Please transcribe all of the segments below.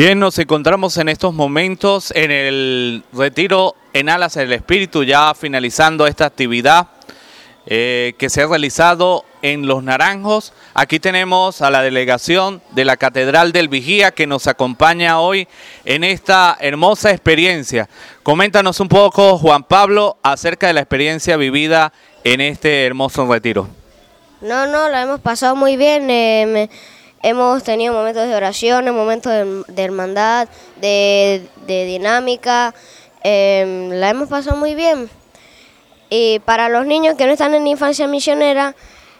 Bien, nos encontramos en estos momentos en el retiro en Alas del Espíritu, ya finalizando esta actividad eh, que se ha realizado en Los Naranjos. Aquí tenemos a la delegación de la Catedral del Vigía que nos acompaña hoy en esta hermosa experiencia. Coméntanos un poco, Juan Pablo, acerca de la experiencia vivida en este hermoso retiro. No, no, la hemos pasado muy bien. Eh, hemos tenido momentos de oración, momentos de, hermandad, de, dinámica. Em, la hemos pasado muy bien. Y para los niños que no están en infancia misionera,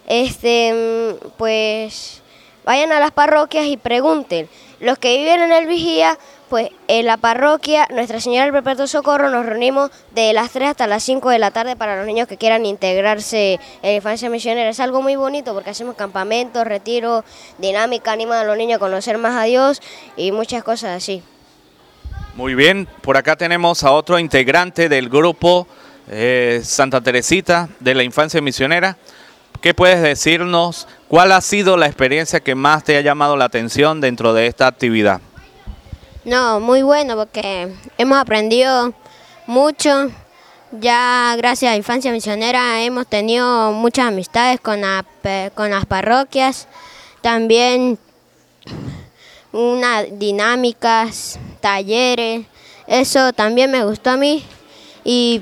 este, pues vayan a las parroquias y pregunten. Los que viven en el Vigía, pues en la parroquia Nuestra Señora del Perpetuo Socorro nos reunimos de las 3 hasta las 5 de la tarde para los niños que quieran integrarse en la infancia misionera. Es algo muy bonito porque hacemos campamentos, retiros, dinámica, animan a los niños a conocer más a Dios y muchas cosas así. Muy bien, por acá tenemos a otro integrante del grupo eh, Santa Teresita de la infancia misionera. ¿Qué puedes decirnos? ¿Cuál ha sido la experiencia que más te ha llamado la atención dentro de esta actividad? No, muy bueno porque hemos aprendido mucho. Ya gracias a Infancia Misionera hemos tenido muchas amistades con, con las parroquias. También unas dinámicas, talleres. Eso también me gustó a mí. Y,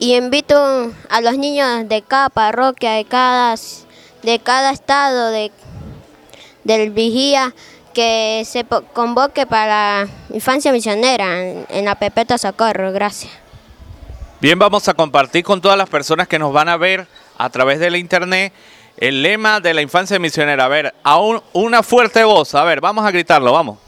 y invito a los niños de cada parroquia, de cada, de cada estado, de, del vigía, que se convoque para infancia misionera en, la Pepeta Socorro. Gracias. Bien, vamos a compartir con todas las personas que nos van a ver a través de la internet el lema de la infancia misionera. A ver, a una fuerte voz. A ver, vamos a gritarlo, vamos.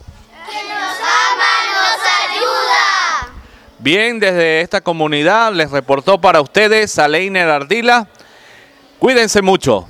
Que nos ama, nos ayuda. Bien, desde esta comunidad les reportó para ustedes a Leiner Ardila. Cuídense mucho.